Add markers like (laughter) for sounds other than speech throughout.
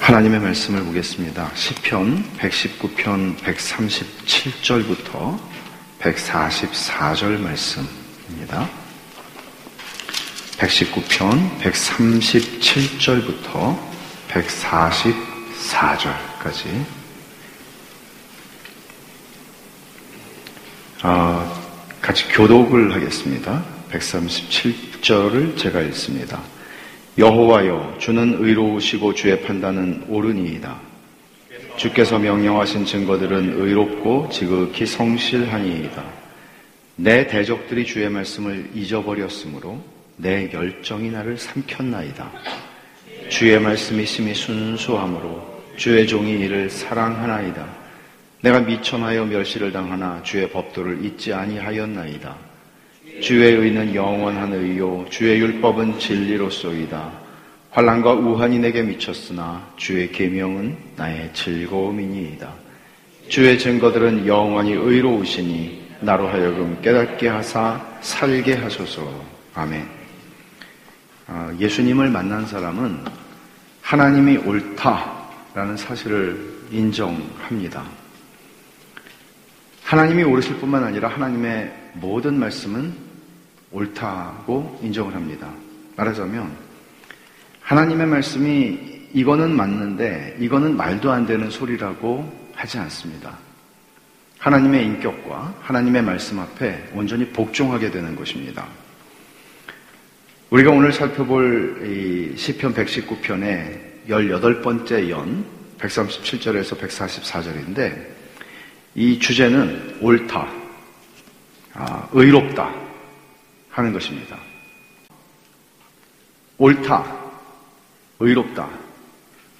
하나님의 말씀을 보겠습니다. 시편 119편 137절부터 144절 말씀입니다. 119편 137절부터 144절까지 어, 같이 교독을 하겠습니다. 137절을 제가 읽습니다. 여호와여 주는 의로우시고 주의 판단은 옳으니이다. 주께서 명령하신 증거들은 의롭고 지극히 성실하니이다. 내 대적들이 주의 말씀을 잊어버렸으므로 내 열정이 나를 삼켰나이다. 주의 말씀이 심히 순수함으로 주의 종이 이를 사랑하나이다. 내가 미천하여 멸시를 당하나 주의 법도를 잊지 아니하였나이다. 주의 의는 영원한 의요 주의 율법은 진리로소이다. 환란과 우한이 내게 미쳤으나 주의 계명은 나의 즐거움이니이다. 주의 증거들은 영원히 의로우시니 나로 하여금 깨닫게 하사 살게 하소서. 아멘. 아, 예수님을 만난 사람은 하나님이 옳다라는 사실을 인정합니다. 하나님이 옳으실 뿐만 아니라 하나님의 모든 말씀은 옳다고 인정을 합니다. 말하자면 하나님의 말씀이 이거는 맞는데 이거는 말도 안 되는 소리라고 하지 않습니다. 하나님의 인격과 하나님의 말씀 앞에 온전히 복종하게 되는 것입니다. 우리가 오늘 살펴볼 시편 119편의 18번째 연 137절에서 144절인데 이 주제는 옳다, 아, 의롭다, 하는 것입니다. 옳다, 의롭다.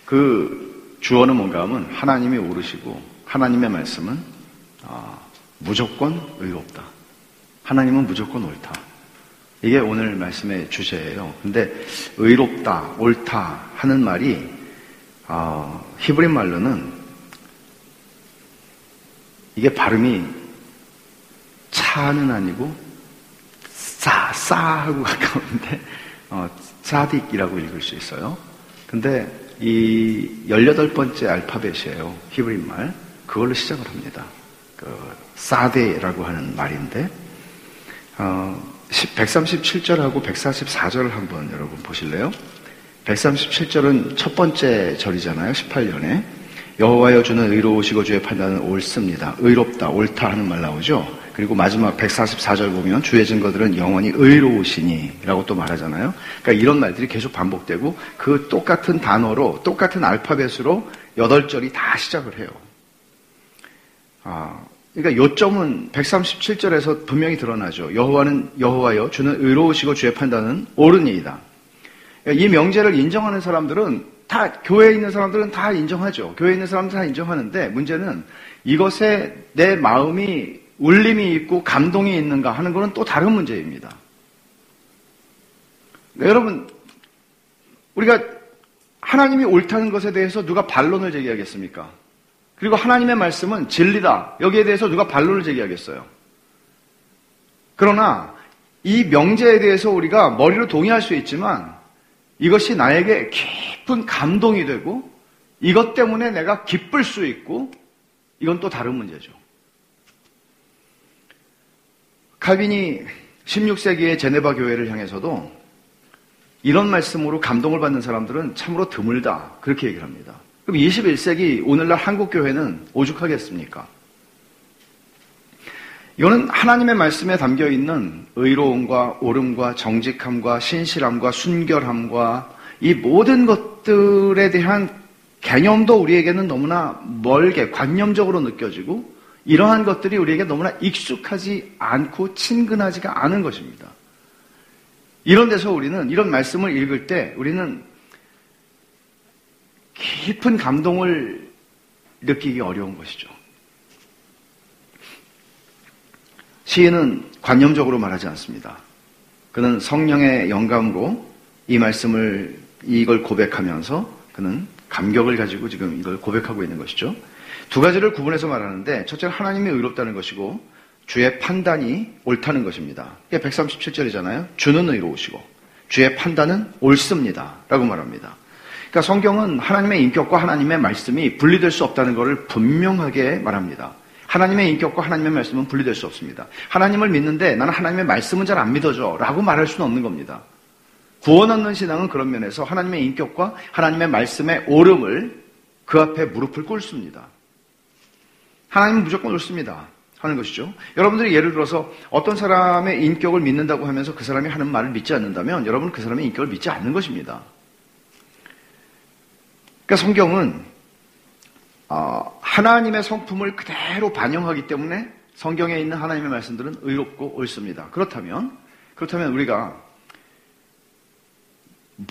그 주어는 뭔가 하면 하나님이 오르시고 하나님의 말씀은 아, 무조건 의롭다. 하나님은 무조건 옳다. 이게 오늘 말씀의 주제예요. 근데 의롭다, 옳다 하는 말이 아, 히브리 말로는 이게 발음이 차는 아니고 싸, 싸하고 가까운데, 어, 사딕이라고 읽을 수 있어요. 근데 이 18번째 알파벳이에요. 히브리 말. 그걸로 시작을 합니다. 그, 사데라고 하는 말인데, 어, 137절하고 144절을 한번 여러분 보실래요? 137절은 첫 번째 절이잖아요. 18년에. 여호와여 주는 의로우시고 주의 판단은 옳습니다. 의롭다, 옳다 하는 말 나오죠. 그리고 마지막 144절 보면 주의 증거들은 영원히 의로우시니 라고 또 말하잖아요. 그러니까 이런 말들이 계속 반복되고 그 똑같은 단어로 똑같은 알파벳으로 8절이 다 시작을 해요. 아, 그러니까 요점은 137절에서 분명히 드러나죠. 여호와는 여호와여 주는 의로우시고 주의 판단은 옳으니이다. 그러니까 이 명제를 인정하는 사람들은 다 교회에 있는 사람들은 다 인정하죠. 교회에 있는 사람들 다 인정하는데 문제는 이것에 내 마음이 울림이 있고 감동이 있는가 하는 것은 또 다른 문제입니다. 네, 여러분, 우리가 하나님이 옳다는 것에 대해서 누가 반론을 제기하겠습니까? 그리고 하나님의 말씀은 진리다. 여기에 대해서 누가 반론을 제기하겠어요? 그러나 이 명제에 대해서 우리가 머리로 동의할 수 있지만 이것이 나에게 깊은 감동이 되고 이것 때문에 내가 기쁠 수 있고 이건 또 다른 문제죠. 칼빈이 16세기의 제네바 교회를 향해서도 이런 말씀으로 감동을 받는 사람들은 참으로 드물다. 그렇게 얘기를 합니다. 그럼 21세기 오늘날 한국 교회는 오죽하겠습니까? 이거는 하나님의 말씀에 담겨 있는 의로움과 옳음과 정직함과 신실함과 순결함과 이 모든 것들에 대한 개념도 우리에게는 너무나 멀게 관념적으로 느껴지고 이러한 것들이 우리에게 너무나 익숙하지 않고 친근하지가 않은 것입니다. 이런 데서 우리는 이런 말씀을 읽을 때 우리는 깊은 감동을 느끼기 어려운 것이죠. 시인은 관념적으로 말하지 않습니다. 그는 성령의 영감으로 이 말씀을 이걸 고백하면서 그는 감격을 가지고 지금 이걸 고백하고 있는 것이죠. 두 가지를 구분해서 말하는데 첫째는 하나님이 의롭다는 것이고 주의 판단이 옳다는 것입니다. 이게 137절이잖아요. 주는 의로우시고 주의 판단은 옳습니다. 라고 말합니다. 그러니까 성경은 하나님의 인격과 하나님의 말씀이 분리될 수 없다는 것을 분명하게 말합니다. 하나님의 인격과 하나님의 말씀은 분리될 수 없습니다. 하나님을 믿는데 나는 하나님의 말씀은 잘 안 믿어줘 라고 말할 수는 없는 겁니다. 구원 얻는 신앙은 그런 면에서 하나님의 인격과 하나님의 말씀의 옳음을 그 앞에 무릎을 꿇습니다. 하나님은 무조건 옳습니다. 하는 것이죠. 여러분들이 예를 들어서 어떤 사람의 인격을 믿는다고 하면서 그 사람이 하는 말을 믿지 않는다면 여러분은 그 사람의 인격을 믿지 않는 것입니다. 그러니까 성경은 어, 하나님의 성품을 그대로 반영하기 때문에 성경에 있는 하나님의 말씀들은 의롭고 옳습니다. 그렇다면 그렇다면 우리가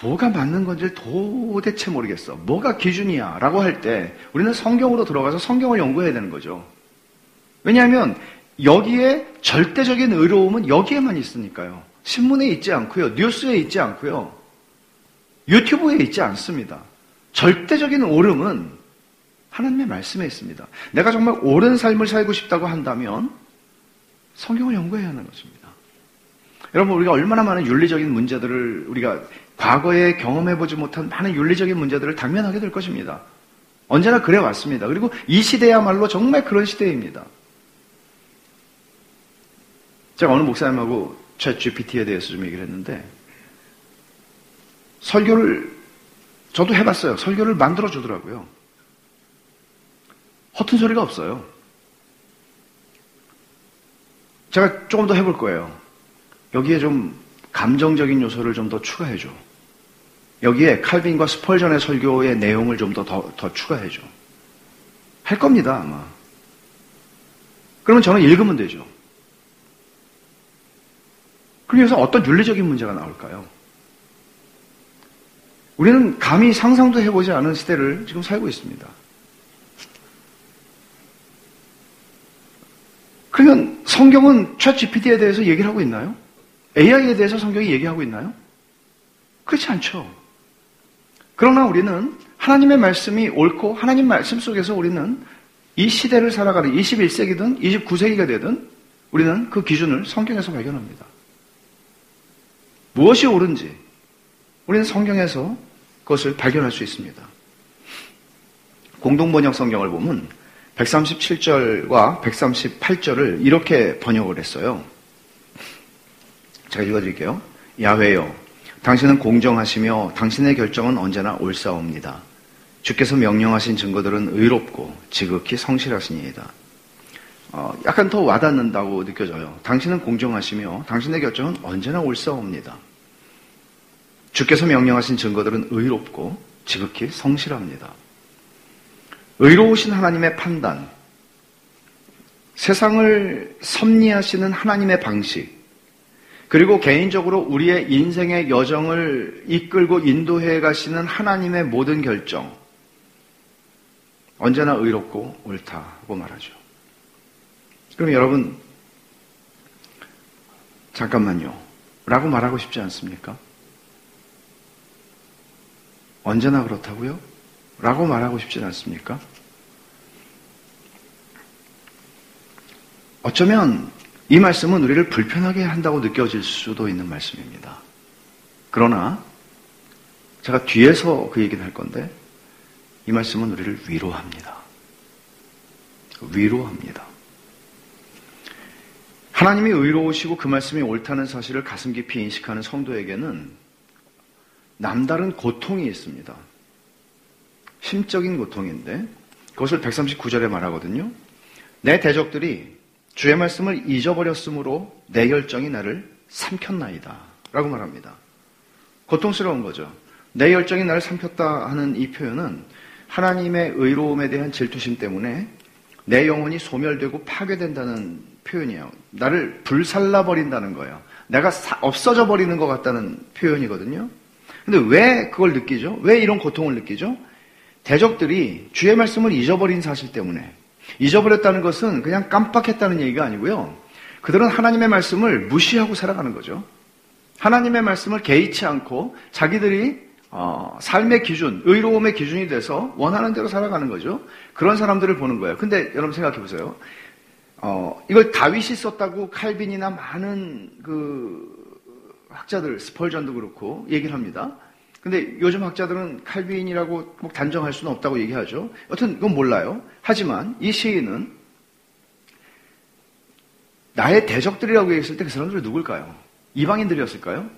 뭐가 맞는 건지 도대체 모르겠어. 뭐가 기준이야? 라고 할 때 우리는 성경으로 들어가서 성경을 연구해야 되는 거죠. 왜냐하면 여기에 절대적인 의로움은 여기에만 있으니까요. 신문에 있지 않고요. 뉴스에 있지 않고요. 유튜브에 있지 않습니다. 절대적인 옳음은 하나님의 말씀에 있습니다. 내가 정말 옳은 삶을 살고 싶다고 한다면 성경을 연구해야 하는 것입니다. 여러분, 우리가 얼마나 많은 윤리적인 문제들을 우리가 과거에 경험해보지 못한 많은 윤리적인 문제들을 당면하게 될 것입니다. 언제나 그래 왔습니다. 그리고 이 시대야말로 정말 그런 시대입니다. 제가 어느 목사님하고 챗 GPT에 대해서 좀 얘기를 했는데, 설교를, 저도 해봤어요. 설교를 만들어 주더라고요. 허튼 소리가 없어요. 제가 조금 더 해볼 거예요. 여기에 좀 감정적인 요소를 좀 더 추가해줘. 여기에 칼빈과 스펄전의 설교의 내용을 좀 더 더, 더 추가해줘. 할 겁니다, 아마. 그러면 저는 읽으면 되죠. 그래서 어떤 윤리적인 문제가 나올까요? 우리는 감히 상상도 해보지 않은 시대를 지금 살고 있습니다. 그러면 성경은 챗 GPT에 대해서 얘기를 하고 있나요? AI에 대해서 성경이 얘기하고 있나요? 그렇지 않죠. 그러나 우리는 하나님의 말씀이 옳고 하나님 말씀 속에서 우리는 이 시대를 살아가는 21세기든 29세기가 되든 우리는 그 기준을 성경에서 발견합니다. 무엇이 옳은지 우리는 성경에서 그것을 발견할 수 있습니다. 공동번역 성경을 보면 137절과 138절을 이렇게 번역을 했어요. 제가 읽어드릴게요. 야훼요, 당신은 공정하시며 당신의 결정은 언제나 옳사옵니다. 주께서 명령하신 증거들은 의롭고 지극히 성실하시니이다. 어, 약간 더 와닿는다고 느껴져요. 당신은 공정하시며 당신의 결정은 언제나 옳사옵니다. 주께서 명령하신 증거들은 의롭고 지극히 성실합니다. 의로우신 하나님의 판단, 세상을 섭리하시는 하나님의 방식, 그리고 개인적으로 우리의 인생의 여정을 이끌고 인도해 가시는 하나님의 모든 결정, 언제나 의롭고 옳다고 말하죠. 그럼 여러분, 잠깐만요. 라고 말하고 싶지 않습니까? 언제나 그렇다고요? 라고 말하고 싶지 않습니까? 어쩌면 이 말씀은 우리를 불편하게 한다고 느껴질 수도 있는 말씀입니다. 그러나 제가 뒤에서 그 얘기는 할 건데 이 말씀은 우리를 위로합니다. 위로합니다. 하나님이 의로우시고 그 말씀이 옳다는 사실을 가슴 깊이 인식하는 성도에게는 남다른 고통이 있습니다. 심적인 고통인데 그것을 139절에 말하거든요. 내 대적들이 주의 말씀을 잊어버렸으므로 내 열정이 나를 삼켰나이다. 라고 말합니다. 고통스러운 거죠. 내 열정이 나를 삼켰다 하는 이 표현은 하나님의 의로움에 대한 질투심 때문에 내 영혼이 소멸되고 파괴된다는 표현이에요. 나를 불살라버린다는 거예요. 내가 없어져 버리는 것 같다는 표현이거든요. 근데 왜 그걸 느끼죠? 왜 이런 고통을 느끼죠? 대적들이 주의 말씀을 잊어버린 사실 때문에 잊어버렸다는 것은 그냥 깜빡했다는 얘기가 아니고요. 그들은 하나님의 말씀을 무시하고 살아가는 거죠. 하나님의 말씀을 개의치 않고 자기들이 어, 삶의 기준, 의로움의 기준이 돼서 원하는 대로 살아가는 거죠. 그런 사람들을 보는 거예요. 근데 여러분 생각해 보세요. 어, 이걸 다윗이 썼다고 칼빈이나 많은 그 학자들, 스펄전도 그렇고 얘기를 합니다. 근데 요즘 학자들은 칼빈이라고 꼭 단정할 수는 없다고 얘기하죠. 여튼 그건 몰라요. 하지만 이 시인은 나의 대적들이라고 얘기했을 때 그 사람들이 누굴까요? 이방인들이었을까요?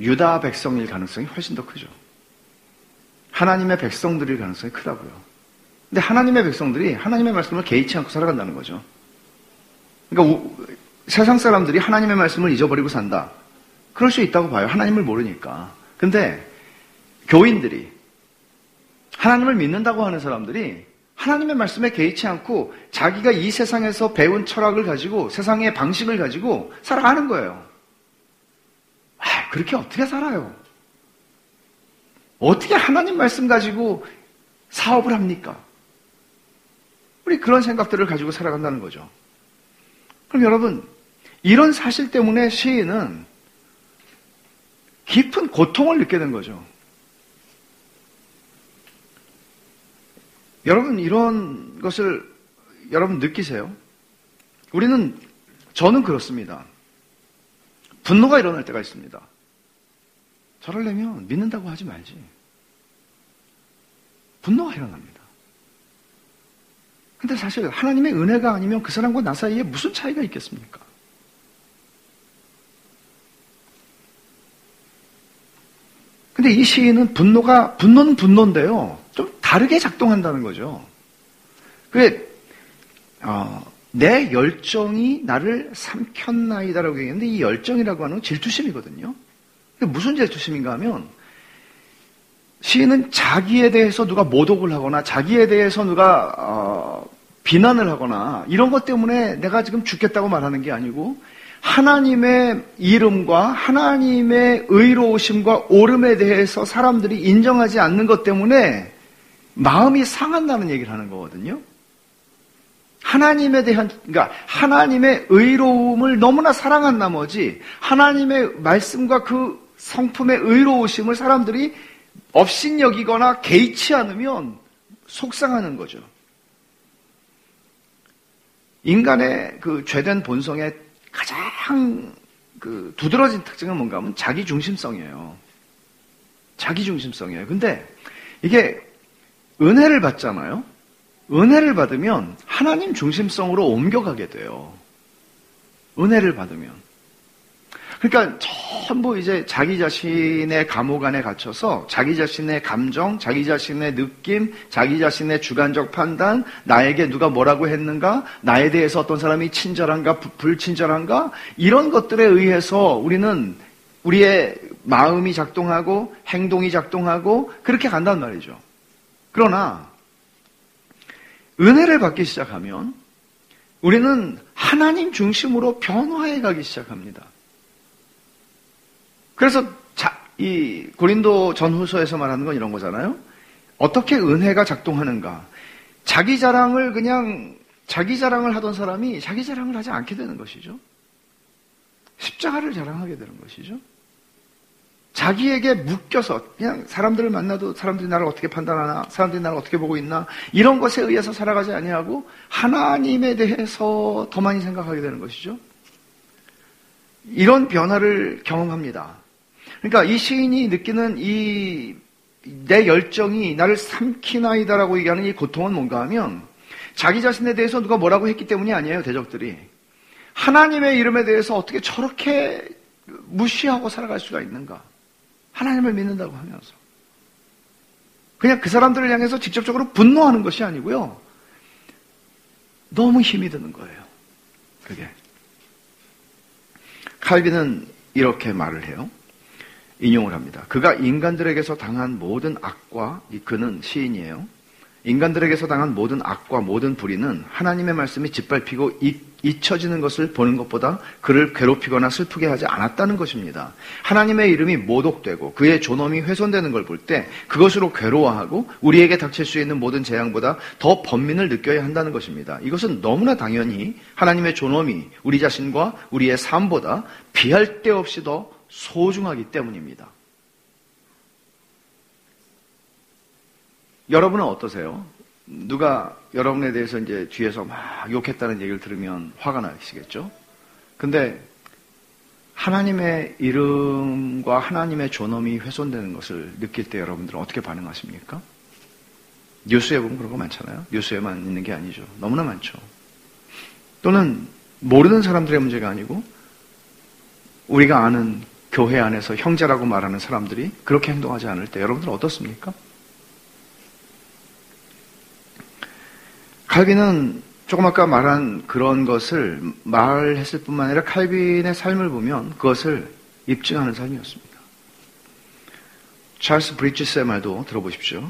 유다 백성일 가능성이 훨씬 더 크죠. 하나님의 백성들일 가능성이 크다고요. 근데 하나님의 백성들이 하나님의 말씀을 개의치 않고 살아간다는 거죠. 그러니까 세상 사람들이 하나님의 말씀을 잊어버리고 산다. 그럴 수 있다고 봐요. 하나님을 모르니까. 근데 교인들이 하나님을 믿는다고 하는 사람들이 하나님의 말씀에 개의치 않고 자기가 이 세상에서 배운 철학을 가지고 세상의 방식을 가지고 살아가는 거예요. 아, 그렇게 어떻게 살아요? 어떻게 하나님 말씀 가지고 사업을 합니까? 우리 그런 생각들을 가지고 살아간다는 거죠. 그럼 여러분, 이런 사실 때문에 시인은 깊은 고통을 느끼게 된 거죠. 여러분, 이런 것을 여러분 느끼세요? 우리는, 저는 그렇습니다. 분노가 일어날 때가 있습니다. 저럴려면 믿는다고 하지 말지. 분노가 일어납니다. 근데 사실 하나님의 은혜가 아니면 그 사람과 나 사이에 무슨 차이가 있겠습니까? 근데 이 시인은 분노가, 분노는 분노인데요. 좀 다르게 작동한다는 거죠. 그게, 어, 내 열정이 나를 삼켰나이다라고 얘기했는데 이 열정이라고 하는 건 질투심이거든요. 무슨 질투심인가 하면 시인은 자기에 대해서 누가 모독을 하거나 자기에 대해서 누가 어, 비난을 하거나 이런 것 때문에 내가 지금 죽겠다고 말하는 게 아니고 하나님의 이름과 하나님의 의로우심과 오름에 대해서 사람들이 인정하지 않는 것 때문에 마음이 상한다는 얘기를 하는 거거든요. 하나님에 대한, 그러니까 하나님의 의로움을 너무나 사랑한 나머지 하나님의 말씀과 그 성품의 의로우심을 사람들이 업신여기거나 개의치 않으면 속상하는 거죠. 인간의 그 죄된 본성의 가장 그 두드러진 특징은 뭔가 하면 자기 중심성이에요. 자기 중심성이에요. 근데 이게 은혜를 받잖아요. 은혜를 받으면 하나님 중심성으로 옮겨가게 돼요. 은혜를 받으면. 그러니까 전부 이제 자기 자신의 감옥 안에 갇혀서 자기 자신의 감정, 자기 자신의 느낌, 자기 자신의 주관적 판단, 나에게 누가 뭐라고 했는가, 나에 대해서 어떤 사람이 친절한가, 불친절한가, 이런 것들에 의해서 우리는 우리의 마음이 작동하고 행동이 작동하고 그렇게 간단 말이죠. 그러나 은혜를 받기 시작하면 우리는 하나님 중심으로 변화해 가기 시작합니다. 그래서 자, 이 고린도 전후서에서 말하는 건 이런 거잖아요. 어떻게 은혜가 작동하는가? 자기 자랑을 그냥 자기 자랑을 하던 사람이 자기 자랑을 하지 않게 되는 것이죠. 십자가를 자랑하게 되는 것이죠. 자기에게 묶여서 그냥 사람들을 만나도 사람들이 나를 어떻게 판단하나, 사람들이 나를 어떻게 보고 있나 이런 것에 의해서 살아가지 아니하고 하나님에 대해서 더 많이 생각하게 되는 것이죠. 이런 변화를 경험합니다. 그러니까 이 시인이 느끼는 이 내 열정이 나를 삼키나이다라고 얘기하는 이 고통은 뭔가 하면 자기 자신에 대해서 누가 뭐라고 했기 때문이 아니에요, 대적들이. 하나님의 이름에 대해서 어떻게 저렇게 무시하고 살아갈 수가 있는가? 하나님을 믿는다고 하면서. 그냥 그 사람들을 향해서 직접적으로 분노하는 것이 아니고요. 너무 힘이 드는 거예요. 그게. 칼빈은 이렇게 말을 해요. 인용을 합니다. 그가 인간들에게서 당한 모든 악과 그는 시인이에요. 인간들에게서 당한 모든 악과 모든 불의는 하나님의 말씀이 짓밟히고 잊혀지는 것을 보는 것보다 그를 괴롭히거나 슬프게 하지 않았다는 것입니다. 하나님의 이름이 모독되고 그의 존엄이 훼손되는 걸 볼 때 그것으로 괴로워하고 우리에게 닥칠 수 있는 모든 재앙보다 더 번민을 느껴야 한다는 것입니다. 이것은 너무나 당연히 하나님의 존엄이 우리 자신과 우리의 삶보다 비할 데 없이 더 소중하기 때문입니다. 여러분은 어떠세요? 누가 여러분에 대해서 이제 뒤에서 막 욕했다는 얘기를 들으면 화가 나시겠죠? 근데 하나님의 이름과 하나님의 존엄이 훼손되는 것을 느낄 때 여러분들은 어떻게 반응하십니까? 뉴스에 보면 그런 거 많잖아요. 뉴스에만 있는 게 아니죠. 너무나 많죠. 또는 모르는 사람들의 문제가 아니고 우리가 아는 교회 안에서 형제라고 말하는 사람들이 그렇게 행동하지 않을 때 여러분들은 어떻습니까? 칼빈은 조금 아까 말한 그런 것을 말했을 뿐만 아니라 칼빈의 삶을 보면 그것을 입증하는 삶이었습니다. 찰스 브리지스의 말도 들어보십시오.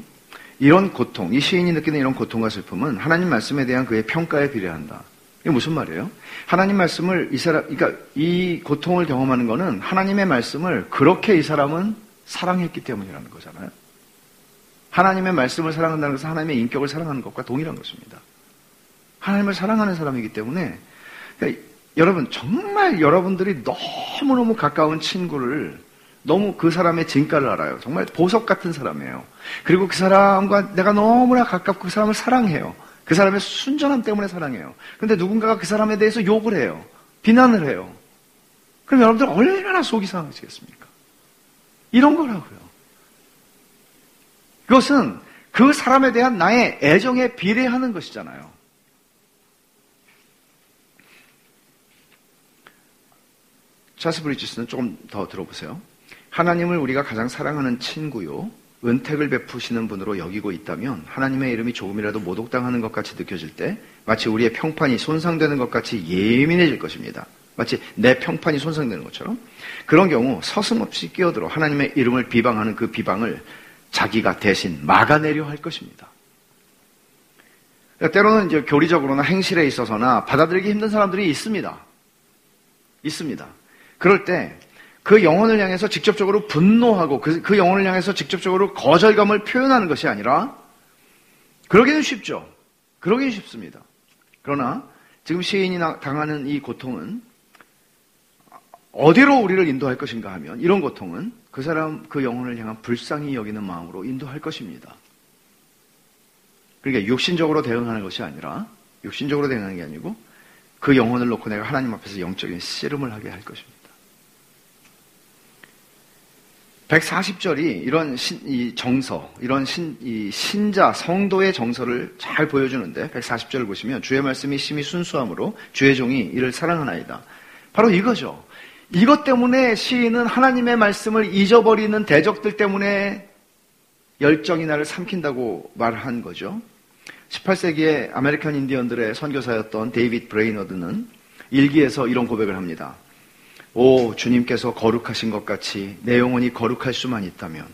이런 고통, 이 시인이 느끼는 이런 고통과 슬픔은 하나님 말씀에 대한 그의 평가에 비례한다. 이게 무슨 말이에요? 하나님 말씀을 이 사람, 그러니까 이 고통을 경험하는 것은 하나님의 말씀을 그렇게 이 사람은 사랑했기 때문이라는 거잖아요. 하나님의 말씀을 사랑한다는 것은 하나님의 인격을 사랑하는 것과 동일한 것입니다. 하나님을 사랑하는 사람이기 때문에 그러니까 여러분 정말 여러분들이 너무너무 가까운 친구를 너무 그 사람의 진가를 알아요. 정말 보석 같은 사람이에요. 그리고 그 사람과 내가 너무나 가깝고 그 사람을 사랑해요. 그 사람의 순전함 때문에 사랑해요. 근데 누군가가 그 사람에 대해서 욕을 해요. 비난을 해요. 그럼 여러분들 얼마나 속이 상하시겠습니까? 이런 거라고요. 그것은 그 사람에 대한 나의 애정에 비례하는 것이잖아요. 차스 브리지스는 조금 더 들어보세요. 하나님을 우리가 가장 사랑하는 친구요. 은택을 베푸시는 분으로 여기고 있다면 하나님의 이름이 조금이라도 모독당하는 것 같이 느껴질 때 마치 우리의 평판이 손상되는 것 같이 예민해질 것입니다. 마치 내 평판이 손상되는 것처럼 그런 경우 서슴없이 끼어들어 하나님의 이름을 비방하는 그 비방을 자기가 대신 막아내려 할 것입니다. 그러니까 때로는 이제 교리적으로나 행실에 있어서나 받아들이기 힘든 사람들이 있습니다. 있습니다. 그럴 때 그 영혼을 향해서 직접적으로 분노하고 그, 그 영혼을 향해서 직접적으로 거절감을 표현하는 것이 아니라 그러기는 쉽죠. 그러기는 쉽습니다. 그러나 지금 시인이 당하는 이 고통은 어디로 우리를 인도할 것인가 하면 이런 고통은 그 사람 그 영혼을 향한 불쌍히 여기는 마음으로 인도할 것입니다. 그러니까 육신적으로 대응하는 것이 아니라 육신적으로 대응하는 게 아니고 그 영혼을 놓고 내가 하나님 앞에서 영적인 씨름을 하게 할 것입니다. 140절이 이런 신, 이 정서, 이런 신, 이 신자, 성도의 정서를 잘 보여주는데, 140절을 보시면, 주의 말씀이 심히 순수함으로 주의 종이 이를 사랑하나이다. 바로 이거죠. 이것 때문에 시인은 하나님의 말씀을 잊어버리는 대적들 때문에 열정이 나를 삼킨다고 말한 거죠. 18세기의 아메리칸 인디언들의 선교사였던 데이빗 브레이너드는 일기에서 이런 고백을 합니다. 오, 주님께서 거룩하신 것 같이 내 영혼이 거룩할 수만 있다면,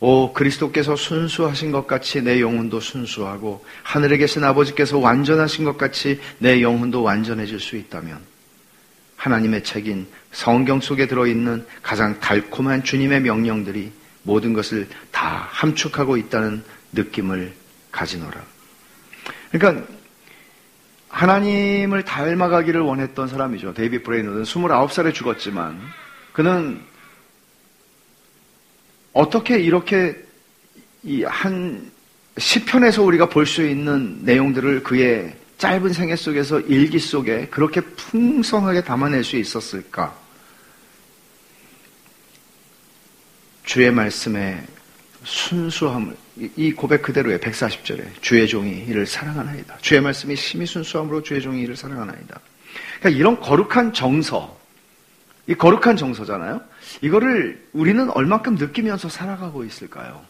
오, 그리스도께서 순수하신 것 같이 내 영혼도 순수하고, 하늘에 계신 아버지께서 완전하신 것 같이 내 영혼도 완전해질 수 있다면, 하나님의 책인 성경 속에 들어있는 가장 달콤한 주님의 명령들이 모든 것을 다 함축하고 있다는 느낌을 가지노라. 그러니까 하나님을 닮아가기를 원했던 사람이죠. 데이비 브레이너는 29살에 죽었지만 그는 어떻게 이렇게 이 한 시편에서 우리가 볼 수 있는 내용들을 그의 짧은 생애 속에서 일기 속에 그렇게 풍성하게 담아낼 수 있었을까? 주의 말씀에 순수함을 이 고백 그대로의 140절에 주의 종이 이를 사랑하나이다. 주의 말씀이 심히 순수함으로 주의 종이 이를 사랑하나이다. 그러니까 이런 거룩한 정서, 이 거룩한 정서잖아요. 이거를 우리는 얼만큼 느끼면서 살아가고 있을까요?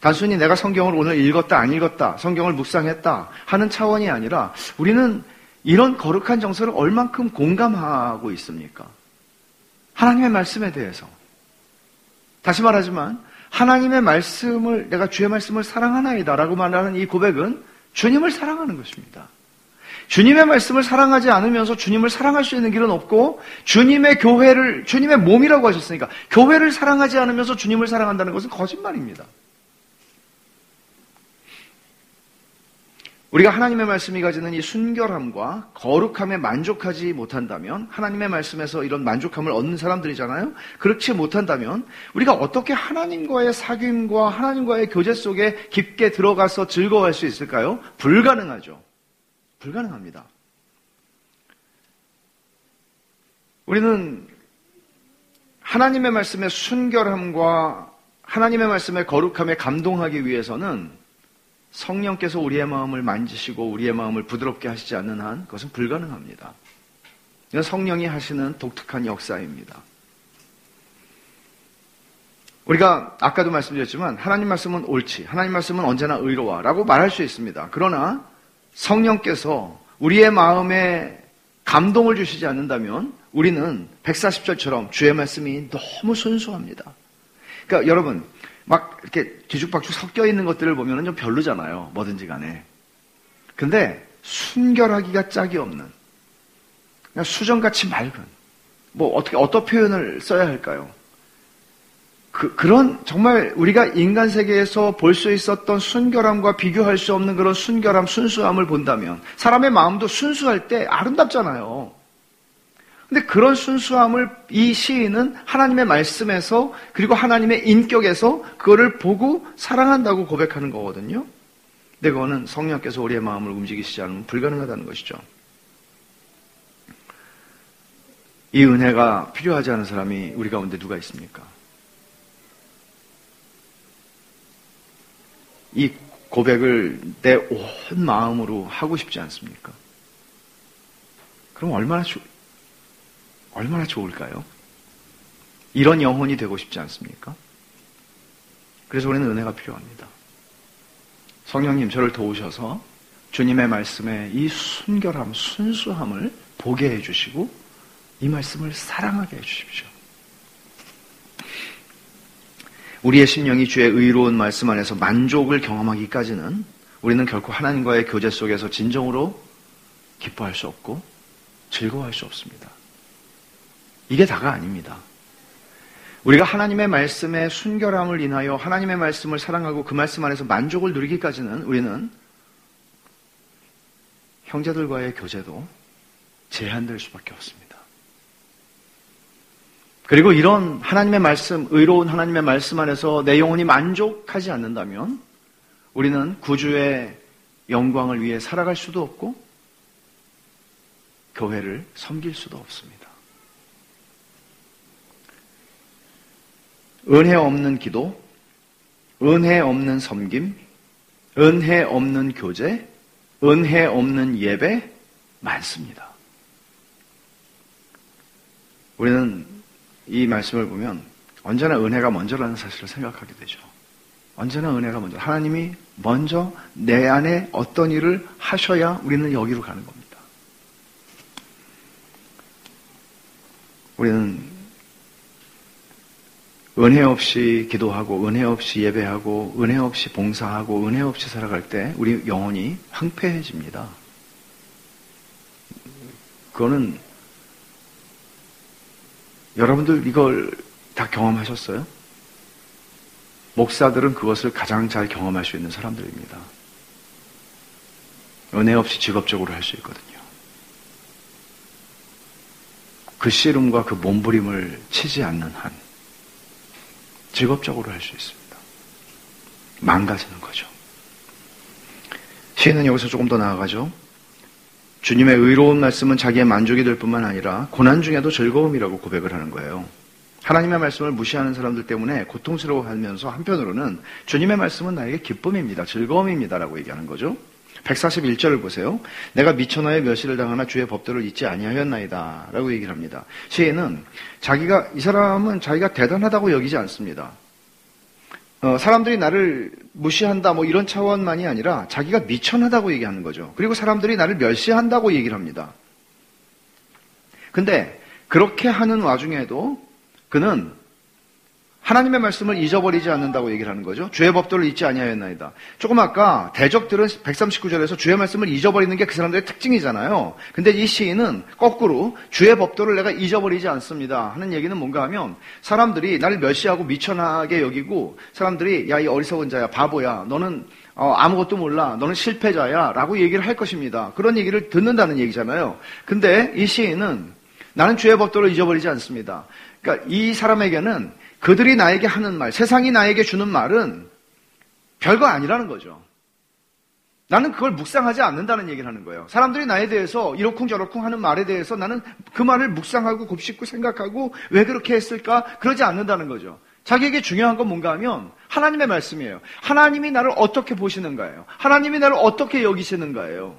단순히 내가 성경을 오늘 읽었다, 안 읽었다, 성경을 묵상했다 하는 차원이 아니라 우리는 이런 거룩한 정서를 얼만큼 공감하고 있습니까? 하나님의 말씀에 대해서. 다시 말하지만 하나님의 말씀을 내가 주의 말씀을 사랑하나이다라고 말하는 이 고백은 주님을 사랑하는 것입니다. 주님의 말씀을 사랑하지 않으면서 주님을 사랑할 수 있는 길은 없고 주님의 교회를 주님의 몸이라고 하셨으니까 교회를 사랑하지 않으면서 주님을 사랑한다는 것은 거짓말입니다. 우리가 하나님의 말씀이 가지는 이 순결함과 거룩함에 만족하지 못한다면 하나님의 말씀에서 이런 만족함을 얻는 사람들이잖아요. 그렇지 못한다면 우리가 어떻게 하나님과의 사귐과 하나님과의 교제 속에 깊게 들어가서 즐거워할 수 있을까요? 불가능하죠. 불가능합니다. 우리는 하나님의 말씀의 순결함과 하나님의 말씀의 거룩함에 감동하기 위해서는 성령께서 우리의 마음을 만지시고 우리의 마음을 부드럽게 하시지 않는 한 그것은 불가능합니다. 이건 성령이 하시는 독특한 역사입니다. 우리가 아까도 말씀드렸지만 하나님 말씀은 옳지, 하나님 말씀은 언제나 의로와 라고 말할 수 있습니다. 그러나 성령께서 우리의 마음에 감동을 주시지 않는다면 우리는 140절처럼 주의 말씀이 너무 순수합니다. 그러니까 여러분, 막 이렇게 뒤죽박죽 섞여 있는 것들을 보면 좀 별로잖아요. 뭐든지 간에. 근데 순결하기가 짝이 없는, 그냥 수정같이 맑은, 뭐 어떻게, 어떤 표현을 써야 할까요? 그, 그런 정말 우리가 인간 세계에서 볼 수 있었던 순결함과 비교할 수 없는 그런 순결함, 순수함을 본다면 사람의 마음도 순수할 때 아름답잖아요. 근데 그런 순수함을 이 시인은 하나님의 말씀에서 그리고 하나님의 인격에서 그거를 보고 사랑한다고 고백하는 거거든요. 근데 그거는 성령께서 우리의 마음을 움직이시지 않으면 불가능하다는 것이죠. 이 은혜가 필요하지 않은 사람이 우리 가운데 누가 있습니까? 이 고백을 내 온 마음으로 하고 싶지 않습니까? 그럼 얼마나 좋, 얼마나 좋을까요? 이런 영혼이 되고 싶지 않습니까? 그래서 우리는 은혜가 필요합니다. 성령님 저를 도우셔서 주님의 말씀에 이 순결함, 순수함을 보게 해주시고 이 말씀을 사랑하게 해주십시오. 우리의 심령이 주의 의로운 말씀 안에서 만족을 경험하기까지는 우리는 결코 하나님과의 교제 속에서 진정으로 기뻐할 수 없고 즐거워할 수 없습니다. 이게 다가 아닙니다. 우리가 하나님의 말씀의 순결함을 인하여 하나님의 말씀을 사랑하고 그 말씀 안에서 만족을 누리기까지는 우리는 형제들과의 교제도 제한될 수밖에 없습니다. 그리고 이런 하나님의 말씀, 의로운 하나님의 말씀 안에서 내 영혼이 만족하지 않는다면 우리는 구주의 영광을 위해 살아갈 수도 없고 교회를 섬길 수도 없습니다. 은혜 없는 기도, 은혜 없는 섬김, 은혜 없는 교제, 은혜 없는 예배 많습니다. 우리는 이 말씀을 보면 언제나 은혜가 먼저라는 사실을 생각하게 되죠. 언제나 은혜가 먼저. 하나님이 먼저 내 안에 어떤 일을 하셔야 우리는 여기로 가는 겁니다. 우리는 은혜 없이 기도하고, 은혜 없이 예배하고, 은혜 없이 봉사하고, 은혜 없이 살아갈 때 우리 영혼이 황폐해집니다. 그거는 여러분들 이걸 다 경험하셨어요? 목사들은 그것을 가장 잘 경험할 수 있는 사람들입니다. 은혜 없이 직업적으로 할 수 있거든요. 그 씨름과 그 몸부림을 치지 않는 한 직업적으로 할 수 있습니다. 망가지는 거죠. 시인은 여기서 조금 더 나아가죠. 주님의 의로운 말씀은 자기의 만족이 될 뿐만 아니라 고난 중에도 즐거움이라고 고백을 하는 거예요. 하나님의 말씀을 무시하는 사람들 때문에 고통스러워하면서 한편으로는 주님의 말씀은 나에게 기쁨입니다. 즐거움입니다라고 얘기하는 거죠. 141절을 보세요. 내가 미쳐 너의 멸시를 당하나 주의 법도를 잊지 아니하였나이다. 라고 얘기를 합니다. 시인은 자기가, 이 사람은 자기가 대단하다고 여기지 않습니다. 어, 사람들이 나를 무시한다 뭐 이런 차원만이 아니라 자기가 미천하다고 얘기하는 거죠. 그리고 사람들이 나를 멸시한다고 얘기를 합니다. 근데 그렇게 하는 와중에도 그는 하나님의 말씀을 잊어버리지 않는다고 얘기를 하는 거죠. 주의 법도를 잊지 아니하였나이다. 조금 아까 대적들은 139절에서 주의 말씀을 잊어버리는 게 그 사람들의 특징이잖아요. 근데 이 시인은 거꾸로 주의 법도를 내가 잊어버리지 않습니다. 하는 얘기는 뭔가 하면 사람들이 나를 멸시하고 미천하게 여기고 사람들이 야 이 어리석은 자야 바보야 너는 어, 아무것도 몰라 너는 실패자야 라고 얘기를 할 것입니다. 그런 얘기를 듣는다는 얘기잖아요. 근데 이 시인은 나는 주의 법도를 잊어버리지 않습니다. 그러니까 이 사람에게는 그들이 나에게 하는 말, 세상이 나에게 주는 말은 별거 아니라는 거죠. 나는 그걸 묵상하지 않는다는 얘기를 하는 거예요. 사람들이 나에 대해서 이러쿵저러쿵 하는 말에 대해서 나는 그 말을 묵상하고 곱씹고 생각하고 왜 그렇게 했을까? 그러지 않는다는 거죠. 자기에게 중요한 건 뭔가 하면 하나님의 말씀이에요. 하나님이 나를 어떻게 보시는가예요. 하나님이 나를 어떻게 여기시는가예요.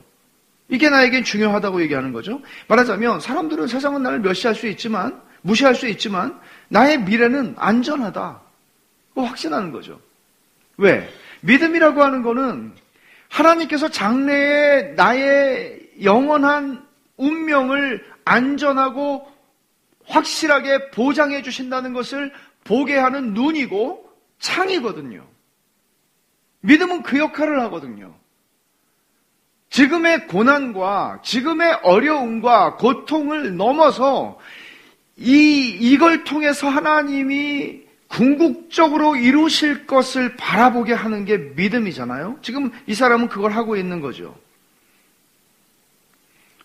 이게 나에겐 중요하다고 얘기하는 거죠. 말하자면 사람들은 세상은 나를 멸시할 수 있지만 무시할 수 있지만 나의 미래는 안전하다. 확신하는 거죠. 왜? 믿음이라고 하는 거는 하나님께서 장래에 나의 영원한 운명을 안전하고 확실하게 보장해 주신다는 것을 보게 하는 눈이고 창이거든요. 믿음은 그 역할을 하거든요. 지금의 고난과 지금의 어려움과 고통을 넘어서 이, 이걸 통해서 하나님이 궁극적으로 이루실 것을 바라보게 하는 게 믿음이잖아요. 지금 이 사람은 그걸 하고 있는 거죠.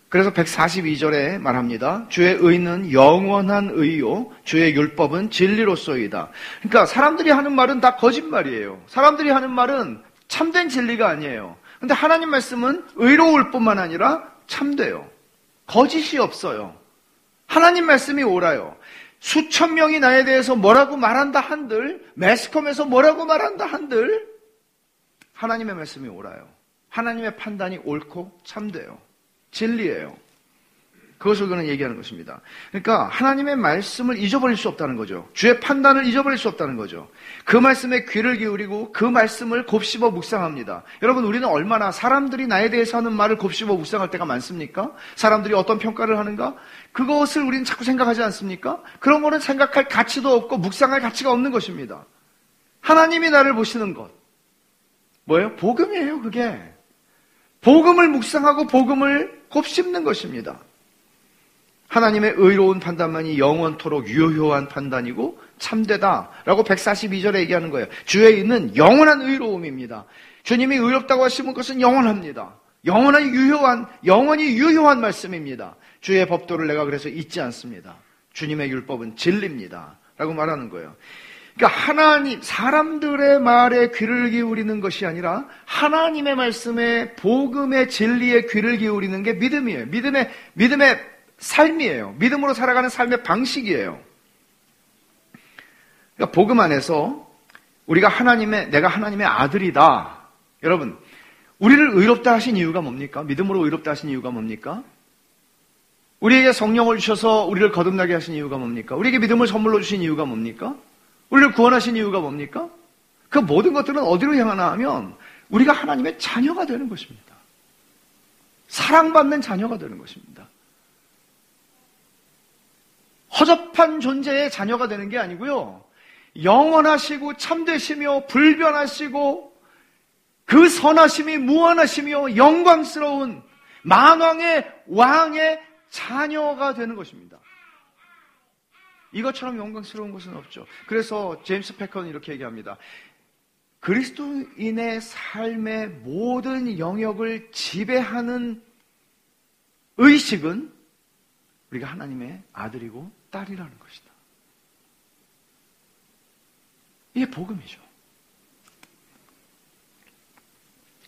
그래서 142절에 말합니다. 주의 의는 영원한 의요. 주의 율법은 진리로서이다. 그러니까 사람들이 하는 말은 다 거짓말이에요. 사람들이 하는 말은 참된 진리가 아니에요. 근데 하나님 말씀은 의로울 뿐만 아니라 참돼요. 거짓이 없어요. 하나님 말씀이 옳아요. 수천 명이 나에 대해서 뭐라고 말한다 한들, 매스컴에서 뭐라고 말한다 한들, 하나님의 말씀이 옳아요. 하나님의 판단이 옳고 참돼요. 진리예요. 그것을 그는 얘기하는 것입니다. 그러니까 하나님의 말씀을 잊어버릴 수 없다는 거죠. 주의 판단을 잊어버릴 수 없다는 거죠. 그 말씀에 귀를 기울이고 그 말씀을 곱씹어 묵상합니다. 여러분 우리는 얼마나 사람들이 나에 대해서 하는 말을 곱씹어 묵상할 때가 많습니까? 사람들이 어떤 평가를 하는가? 그것을 우리는 자꾸 생각하지 않습니까? 그런 거는 생각할 가치도 없고 묵상할 가치가 없는 것입니다. 하나님이 나를 보시는 것. 뭐예요? 복음이에요, 그게. 복음을 묵상하고 복음을 곱씹는 것입니다. 하나님의 의로운 판단만이 영원토록 유효한 판단이고 참되다라고 142절에 얘기하는 거예요. 주의 있는 영원한 의로움입니다. 주님이 의롭다고 하시는 것은 영원합니다. 영원한 유효한 영원히 유효한 말씀입니다. 주의 법도를 내가 그래서 잊지 않습니다. 주님의 율법은 진리입니다. 라고 말하는 거예요. 그러니까 하나님 사람들의 말에 귀를 기울이는 것이 아니라 하나님의 말씀에 복음의 진리에 귀를 기울이는 게 믿음이에요. 믿음의 믿음의 삶이에요. 믿음으로 살아가는 삶의 방식이에요. 그러니까 복음 안에서 우리가 하나님의 내가 하나님의 아들이다. 여러분, 우리를 의롭다 하신 이유가 뭡니까? 믿음으로 의롭다 하신 이유가 뭡니까? 우리에게 성령을 주셔서 우리를 거듭나게 하신 이유가 뭡니까? 우리에게 믿음을 선물로 주신 이유가 뭡니까? 우리를 구원하신 이유가 뭡니까? 그 모든 것들은 어디로 향하나 하면 우리가 하나님의 자녀가 되는 것입니다. 사랑받는 자녀가 되는 것입니다. 허접한 존재의 자녀가 되는 게 아니고요. 영원하시고 참되시며 불변하시고 그 선하심이 무한하시며 영광스러운 만왕의 왕의 자녀가 되는 것입니다. 이것처럼 영광스러운 것은 없죠. 그래서 제임스 패커는 이렇게 얘기합니다. 그리스도인의 삶의 모든 영역을 지배하는 의식은 우리가 하나님의 아들이고 딸이라는 것이다. 이게 복음이죠.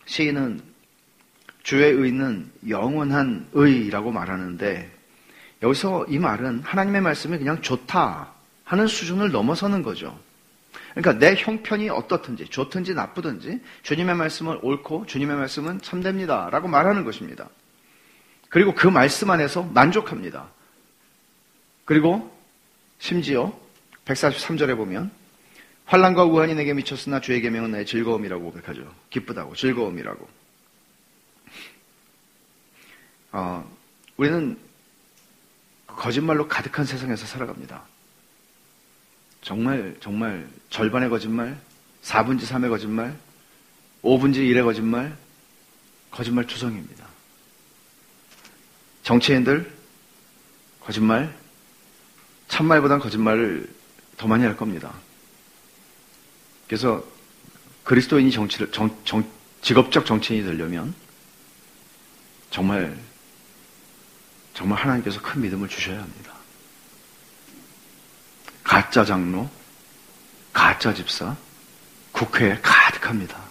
시인은 주의 의는 영원한 의라고 말하는데 여기서 이 말은 하나님의 말씀이 그냥 좋다 하는 수준을 넘어서는 거죠. 그러니까 내 형편이 어떻든지 좋든지 나쁘든지 주님의 말씀은 옳고 주님의 말씀은 참됩니다 라고 말하는 것입니다. 그리고 그 말씀 안에서 만족합니다. 그리고 심지어 143절에 보면 환란과 우환이 내게 미쳤으나 주의 계명은 나의 즐거움이라고 고백하죠. 기쁘다고 즐거움이라고. 어, 우리는 거짓말로 가득한 세상에서 살아갑니다. 정말 정말 절반의 거짓말, 4분지 3의 거짓말, 5분지 1의 거짓말, 거짓말 투성입니다. 정치인들 거짓말, 참말보단 거짓말을 더 많이 할 겁니다. 그래서 그리스도인이 정치를, 정, 정, 직업적 정치인이 되려면 정말, 정말 하나님께서 큰 믿음을 주셔야 합니다. 가짜 장로, 가짜 집사, 국회에 가득합니다.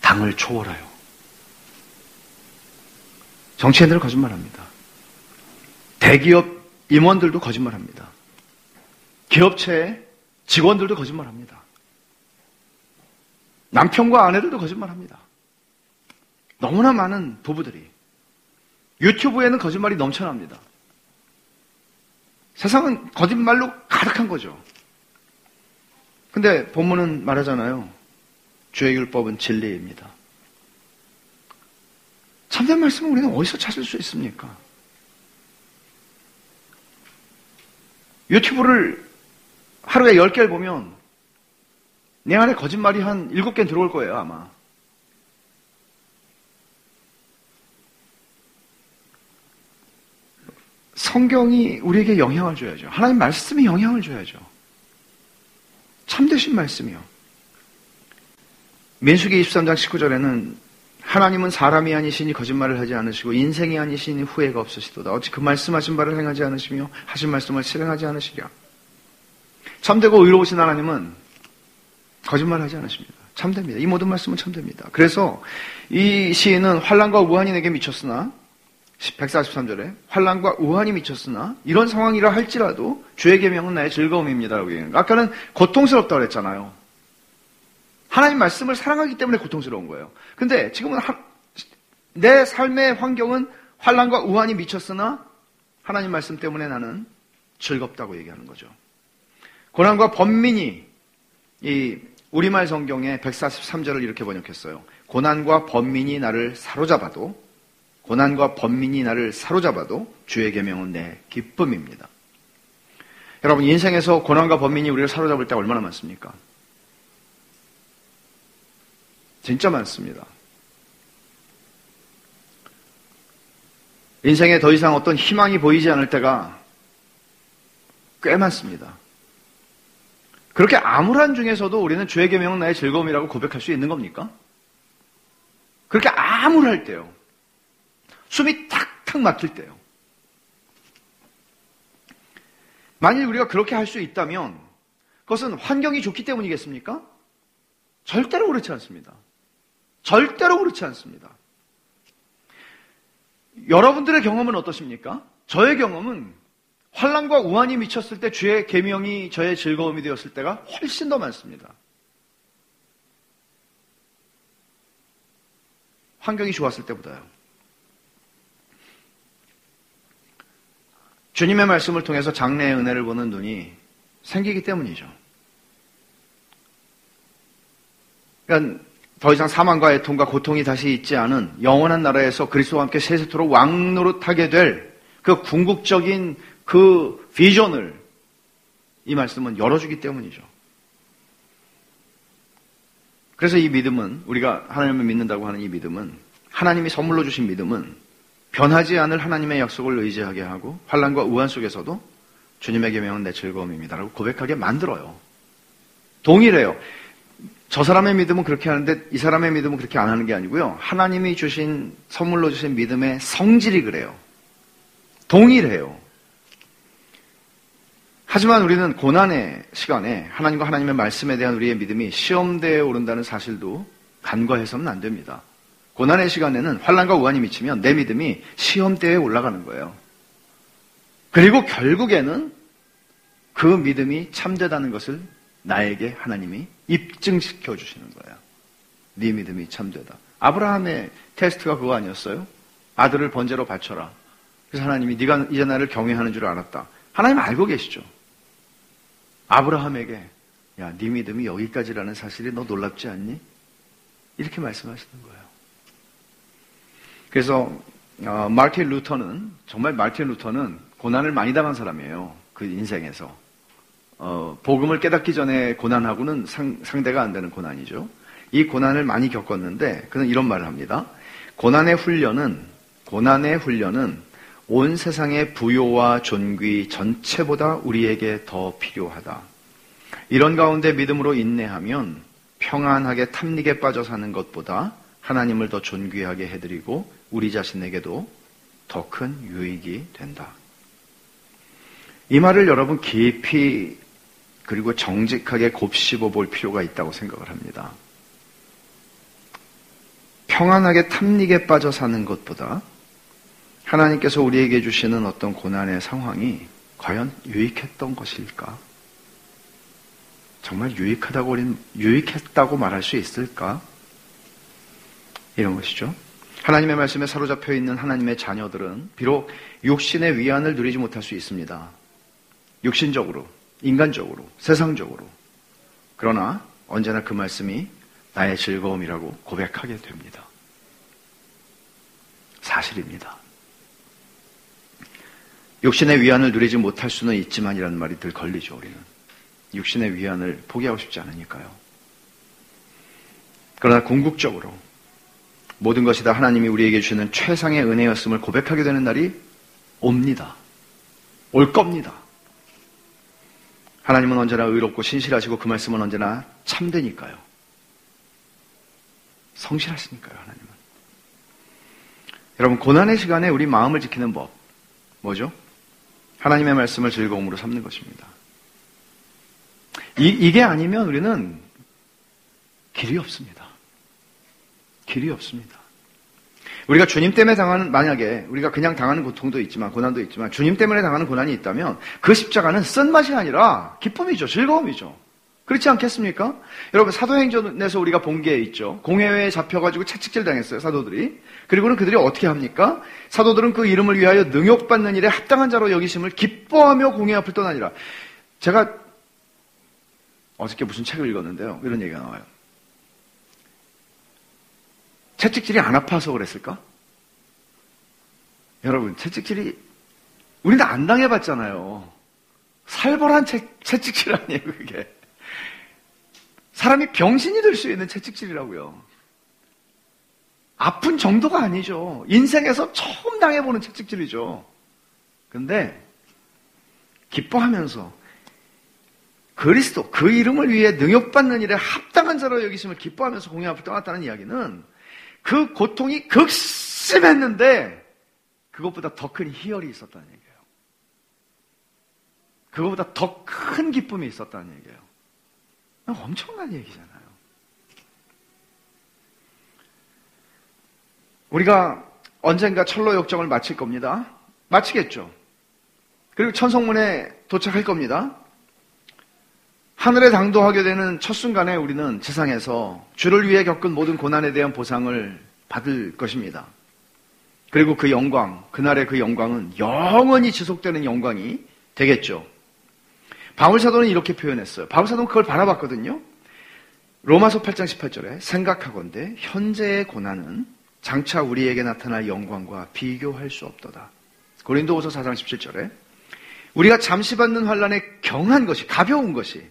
당을 초월해요. 정치인들은 거짓말합니다. 대기업 임원들도 거짓말합니다. 기업체의 직원들도 거짓말합니다. 남편과 아내들도 거짓말합니다. 너무나 많은 부부들이 유튜브에는 거짓말이 넘쳐납니다. 세상은 거짓말로 가득한 거죠. 근데 본문은 말하잖아요. 주의 율법은 진리입니다. 참된 말씀은 우리는 어디서 찾을 수 있습니까? 유튜브를 하루에 10개를 보면 내 안에 거짓말이 한 7개 들어올 거예요, 아마. 성경이 우리에게 영향을 줘야죠. 하나님 말씀이 영향을 줘야죠. 참되신 말씀이요. 민수기 23장 19절에는 하나님은 사람이 아니시니 거짓말을 하지 않으시고 인생이 아니시니 후회가 없으시도다. 어찌 그 말씀하신 바를 행하지 않으시며 하신 말씀을 실행하지 않으시랴. 참되고 의로우신 하나님은 거짓말하지 않으십니다. 참됩니다. 이 모든 말씀은 참됩니다. 그래서 이 시인은 환란과 내게 미쳤으나 143절에 환란과 우환이 미쳤으나 이런 상황이라 할지라도 주의 계명은 나의 즐거움입니다라고 얘기해요. 아까는 고통스럽다고 그랬잖아요. 하나님 말씀을 사랑하기 때문에 고통스러운 거예요. 근데 지금은 하, 내 삶의 환경은 환란과 우환이 미쳤으나 하나님 말씀 때문에 나는 즐겁다고 얘기하는 거죠. 고난과 번민이 이 우리말 성경에 143절을 이렇게 번역했어요. 고난과 번민이 나를 사로잡아도 고난과 번민이 나를 사로잡아도 주의 계명은 내 기쁨입니다. 여러분 인생에서 고난과 번민이 우리를 사로잡을 때 얼마나 많습니까? 진짜 많습니다. 인생에 더 이상 어떤 희망이 보이지 않을 때가 꽤 많습니다. 그렇게 암울한 중에서도 우리는 주의 계명은 나의 즐거움이라고 고백할 수 있는 겁니까? 그렇게 암울할 때요. 숨이 탁탁 막힐 때요. 만일 우리가 그렇게 할 수 있다면 그것은 환경이 좋기 때문이겠습니까? 절대로 그렇지 않습니다. 절대로 그렇지 않습니다. 여러분들의 경험은 어떠십니까? 저의 경험은 환란과 우환이 미쳤을 때 주의 계명이 저의 즐거움이 되었을 때가 훨씬 더 많습니다. 환경이 좋았을 때보다요. 주님의 말씀을 통해서 장래의 은혜를 보는 눈이 생기기 때문이죠. 그러니까 더 이상 사망과 애통과 고통이 다시 있지 않은 영원한 나라에서 그리스도와 함께 세세토록 왕노릇하게 될 그 궁극적인 그 비전을 이 말씀은 열어주기 때문이죠. 그래서 이 믿음은 우리가 하나님을 믿는다고 하는 이 믿음은 하나님이 선물로 주신 믿음은 변하지 않을 하나님의 약속을 의지하게 하고 환란과 우한 속에서도 주님의 계명은 내 즐거움입니다라고 고백하게 만들어요. 동일해요. 저 사람의 믿음은 그렇게 하는데 이 사람의 믿음은 그렇게 안 하는 게 아니고요. 하나님이 주신 선물로 주신 믿음의 성질이 그래요. 동일해요. 하지만 우리는 고난의 시간에 하나님과 하나님의 말씀에 대한 우리의 믿음이 시험대에 오른다는 사실도 간과해서는 안 됩니다. 고난의 시간에는 환란과 우환이 미치면 내 믿음이 시험대에 올라가는 거예요. 그리고 결국에는 그 믿음이 참되다는 것을 나에게 하나님이 입증시켜 주시는 거예요. 네 믿음이 참되다. 아브라함의 테스트가 그거 아니었어요? 아들을 번제로 바쳐라. 그래서 하나님이 네가 이제 나를 경외하는 줄 알았다. 하나님 알고 계시죠. 아브라함에게 야, 네 믿음이 여기까지라는 사실이 너 놀랍지 않니? 이렇게 말씀하시는 거예요. 그래서 어, 마틴 루터는 정말 마틴 루터는 고난을 많이 당한 사람이에요. 그 인생에서. 어, 복음을 깨닫기 전에 고난하고는 상, 상대가 안 되는 고난이죠. 이 고난을 많이 겪었는데 그는 이런 말을 합니다. 고난의 훈련은 고난의 훈련은 온 세상의 부요와 존귀 전체보다 우리에게 더 필요하다. 이런 가운데 믿음으로 인내하면 평안하게 탐닉에 빠져 사는 것보다 하나님을 더 존귀하게 해드리고 우리 자신에게도 더 큰 유익이 된다. 이 말을 여러분 깊이 그리고 정직하게 곱씹어 볼 필요가 있다고 생각을 합니다. 평안하게 탐닉에 빠져 사는 것보다 하나님께서 우리에게 주시는 어떤 고난의 상황이 과연 유익했던 것일까? 정말 유익하다고 우리는 유익했다고 말할 수 있을까? 이런 것이죠. 하나님의 말씀에 사로잡혀 있는 하나님의 자녀들은 비록 육신의 위안을 누리지 못할 수 있습니다. 육신적으로, 인간적으로, 세상적으로. 그러나 언제나 그 말씀이 나의 즐거움이라고 고백하게 됩니다. 사실입니다. 육신의 위안을 누리지 못할 수는 있지만 이라는 말이 늘 걸리죠, 우리는. 육신의 위안을 포기하고 싶지 않으니까요. 그러나 궁극적으로 모든 것이 다 하나님이 우리에게 주시는 최상의 은혜였음을 고백하게 되는 날이 옵니다. 올 겁니다. 하나님은 언제나 의롭고 신실하시고 그 말씀은 언제나 참되니까요. 성실하시니까요, 하나님은. 여러분, 고난의 시간에 우리 마음을 지키는 법, 뭐죠? 하나님의 말씀을 즐거움으로 삼는 것입니다. 이, 이게 아니면 우리는 길이 없습니다. 길이 없습니다. 우리가 주님 때문에 당하는, 만약에 우리가 그냥 당하는 고통도 있지만, 고난도 있지만, 주님 때문에 당하는 고난이 있다면 그 십자가는 쓴맛이 아니라 기쁨이죠. 즐거움이죠. 그렇지 않겠습니까? 여러분, 사도행전에서 우리가 본 게 있죠. 공회에 잡혀가지고 채찍질 당했어요, 사도들이. 그리고는 그들이 어떻게 합니까? 사도들은 그 이름을 위하여 능욕받는 일에 합당한 자로 여기심을 기뻐하며 공회 앞을 떠나니라. 제가 어저께 무슨 책을 읽었는데요. 이런 얘기가 나와요. 채찍질이 안 아파서 그랬을까? 여러분, 채찍질이, 우리는 안 당해봤잖아요. 살벌한 채, 채찍질 아니에요, 그게. 사람이 병신이 될 수 있는 채찍질이라고요. 아픈 정도가 아니죠. 인생에서 처음 당해보는 채찍질이죠. 근데, 기뻐하면서, 그리스도, 그 이름을 위해 능욕받는 일에 합당한 자로 여기심을 기뻐하면서 공연 앞을 떠났다는 이야기는 그 고통이 극심했는데 그것보다 더 큰 희열이 있었다는 얘기예요. 그것보다 더 큰 기쁨이 있었다는 얘기예요. 엄청난 얘기잖아요. 우리가 언젠가 철로 역정을 마칠 겁니다. 마치겠죠. 그리고 천성문에 도착할 겁니다. 하늘에 당도하게 되는 첫 순간에 우리는 세상에서 주를 위해 겪은 모든 고난에 대한 보상을 받을 것입니다. 그리고 그 영광, 그날의 그 영광은 영원히 지속되는 영광이 되겠죠. 바울사도는 이렇게 표현했어요. 바울사도는 그걸 바라봤거든요. 로마서 8장 18절에 생각하건대 현재의 고난은 장차 우리에게 나타날 영광과 비교할 수 없도다. 고린도후서 4장 17절에 우리가 잠시 받는 환란에 경한 것이 가벼운 것이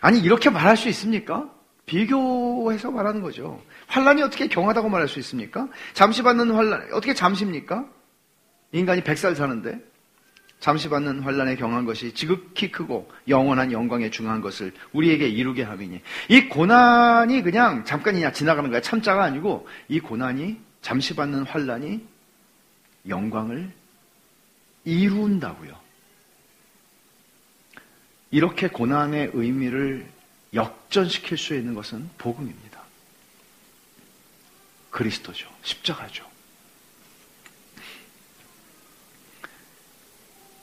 아니 이렇게 말할 수 있습니까? 비교해서 말하는 거죠. 환란이 어떻게 경하다고 말할 수 있습니까? 잠시 받는 환란 어떻게 잠시입니까? 인간이 100살 사는데 잠시 받는 환란에 경한 것이 지극히 크고 영원한 영광에 중요한 것을 우리에게 이루게 하미니 이 고난이 그냥 잠깐이냐 지나가는 거야 참자가 아니고 이 고난이 잠시 받는 환란이 영광을 이룬다고요. 이렇게 고난의 의미를 역전시킬 수 있는 것은 복음입니다. 그리스도죠. 십자가죠.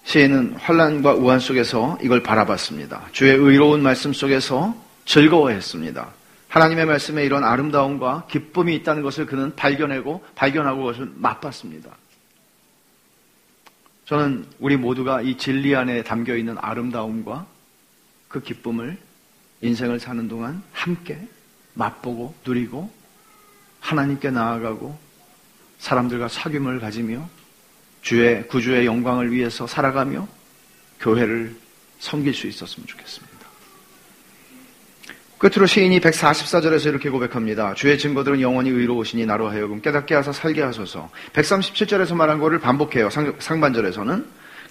시인은 환란과 우한 속에서 이걸 바라봤습니다. 주의 의로운 말씀 속에서 즐거워했습니다. 하나님의 말씀에 이런 아름다움과 기쁨이 있다는 것을 그는 발견하고 발견하고 그것을 맛봤습니다. 저는 우리 모두가 이 진리 안에 담겨 있는 아름다움과 그 기쁨을 인생을 사는 동안 함께 맛보고 누리고 하나님께 나아가고 사람들과 사귐을 가지며 주의 구주의 영광을 위해서 살아가며 교회를 섬길 수 있었으면 좋겠습니다. 끝으로 시인이 144절에서 이렇게 고백합니다. 주의 증거들은 영원히 의로우시니 나로 하여금 깨닫게 하사 살게 하소서. 137절에서 말한 거를 반복해요. 상, 상반절에서는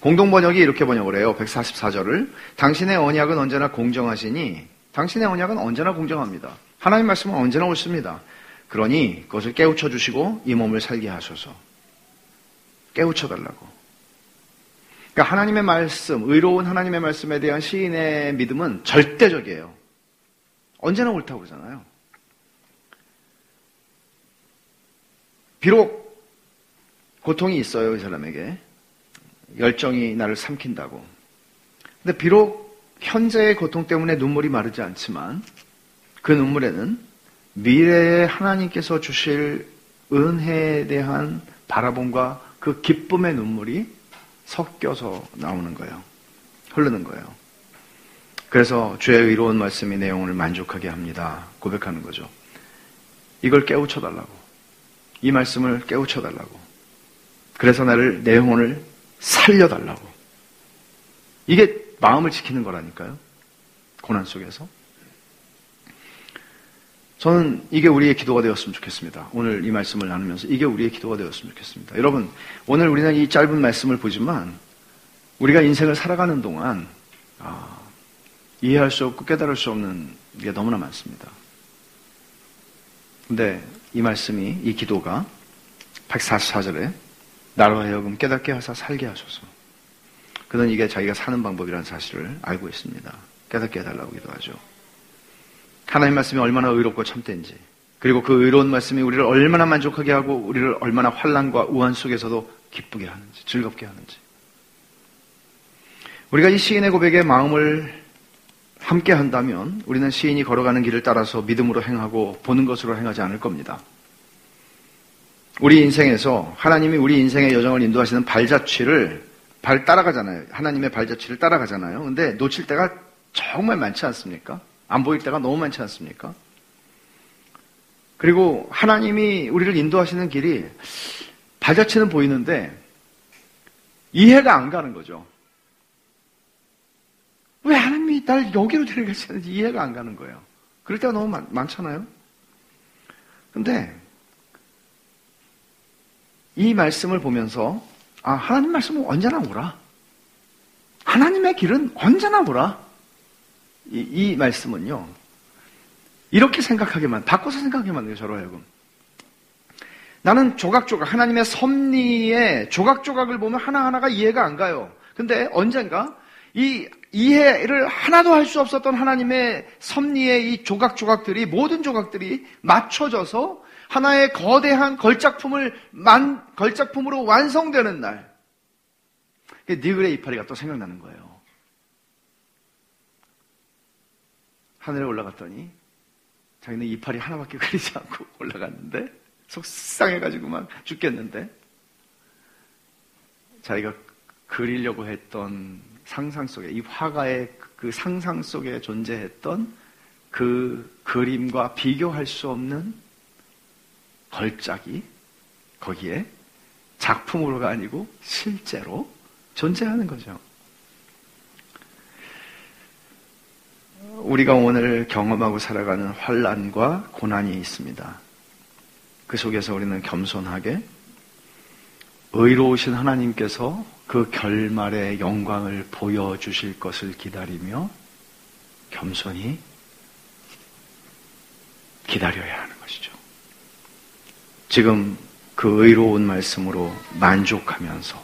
공동 번역이 이렇게 번역을 해요. 144절을 당신의 언약은 언제나 공정하시니 당신의 언약은 언제나 공정합니다. 하나님 말씀은 언제나 옳습니다. 그러니 그것을 깨우쳐 주시고 이 몸을 살게 하소서. 깨우쳐 달라고. 그러니까 하나님의 말씀, 의로운 하나님의 말씀에 대한 시인의 믿음은 절대적이에요. 언제나 옳다고 그러잖아요. 비록 고통이 있어요, 이 사람에게. 열정이 나를 삼킨다고. 근데 비록 현재의 고통 때문에 눈물이 마르지 않지만 그 눈물에는 미래에 하나님께서 주실 은혜에 대한 바라봄과 그 기쁨의 눈물이 섞여서 나오는 거예요. 흐르는 거예요. 그래서 주의 의로운 말씀이 내 영혼을 만족하게 합니다. 고백하는 거죠. 이걸 깨우쳐 달라고. 이 말씀을 깨우쳐 달라고. 그래서 나를 내 영혼을 살려 달라고. 이게 마음을 지키는 거라니까요. 고난 속에서. 저는 이게 우리의 기도가 되었으면 좋겠습니다. 오늘 이 말씀을 나누면서 이게 우리의 기도가 되었으면 좋겠습니다. 여러분, 오늘 우리는 이 짧은 말씀을 보지만 우리가 인생을 살아가는 동안 아, 이해할 수 없고 깨달을 수 없는 게 너무나 많습니다. 근데 이 말씀이, 이 기도가 144절에 나로 하여금 깨닫게 하사 살게 하소서. 그는 이게 자기가 사는 방법이라는 사실을 알고 있습니다. 깨닫게 해달라고 기도하죠. 하나님 말씀이 얼마나 의롭고 참된지, 그리고 그 의로운 말씀이 우리를 얼마나 만족하게 하고 우리를 얼마나 환란과 우한 속에서도 기쁘게 하는지, 즐겁게 하는지. 우리가 이 시인의 고백에 마음을 함께 한다면 우리는 시인이 걸어가는 길을 따라서 믿음으로 행하고 보는 것으로 행하지 않을 겁니다. 우리 인생에서 하나님이 우리 인생의 여정을 인도하시는 발자취를 발 따라가잖아요. 하나님의 발자취를 따라가잖아요. 근데 놓칠 때가 정말 많지 않습니까? 안 보일 때가 너무 많지 않습니까? 그리고 하나님이 우리를 인도하시는 길이 발자취는 보이는데 이해가 안 가는 거죠. 왜 하나님이 날 여기로 데려가시는지 이해가 안 가는 거예요. 그럴 때가 너무 많, 많잖아요. 근데 이 말씀을 보면서 아 하나님 말씀은 언제나 오라. 하나님의 길은 언제나 오라. 이, 이 말씀은요. 이렇게 생각하게만 바꿔서 생각하게 만들어요. 저로 하여금. 나는 조각조각 하나님의 섭리의 조각조각을 보면 하나하나가 이해가 안 가요. 근데 언젠가 이 이해를 하나도 할 수 없었던 하나님의 섭리의 이 조각조각들이 모든 조각들이 맞춰져서 하나의 거대한 걸작품을 만, 걸작품으로 완성되는 날. 니글의 이파리가 또 생각나는 거예요. 하늘에 올라갔더니 자기는 이파리 하나밖에 (laughs) 그리지 않고 올라갔는데 속상해가지고 막 죽겠는데 자기가 그리려고 했던 상상 속에 이 화가의 그 상상 속에 존재했던 그 그림과 비교할 수 없는 걸작이 거기에 작품으로가 아니고 실제로 존재하는 거죠. 우리가 오늘 경험하고 살아가는 환란과 고난이 있습니다. 그 속에서 우리는 겸손하게 의로우신 하나님께서 그 결말의 영광을 보여주실 것을 기다리며 겸손히 기다려야 하는 것이죠. 지금 그 의로운 말씀으로 만족하면서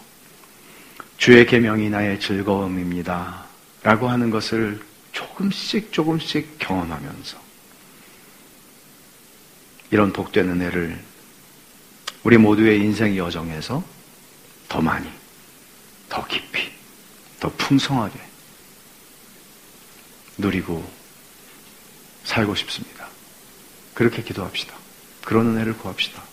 주의 계명이 나의 즐거움입니다. 라고 하는 것을 조금씩 조금씩 경험하면서 이런 복된 은혜를 우리 모두의 인생 여정에서 더 많이, 더 깊이, 더 풍성하게 누리고 살고 싶습니다. 그렇게 기도합시다. 그런 은혜를 구합시다.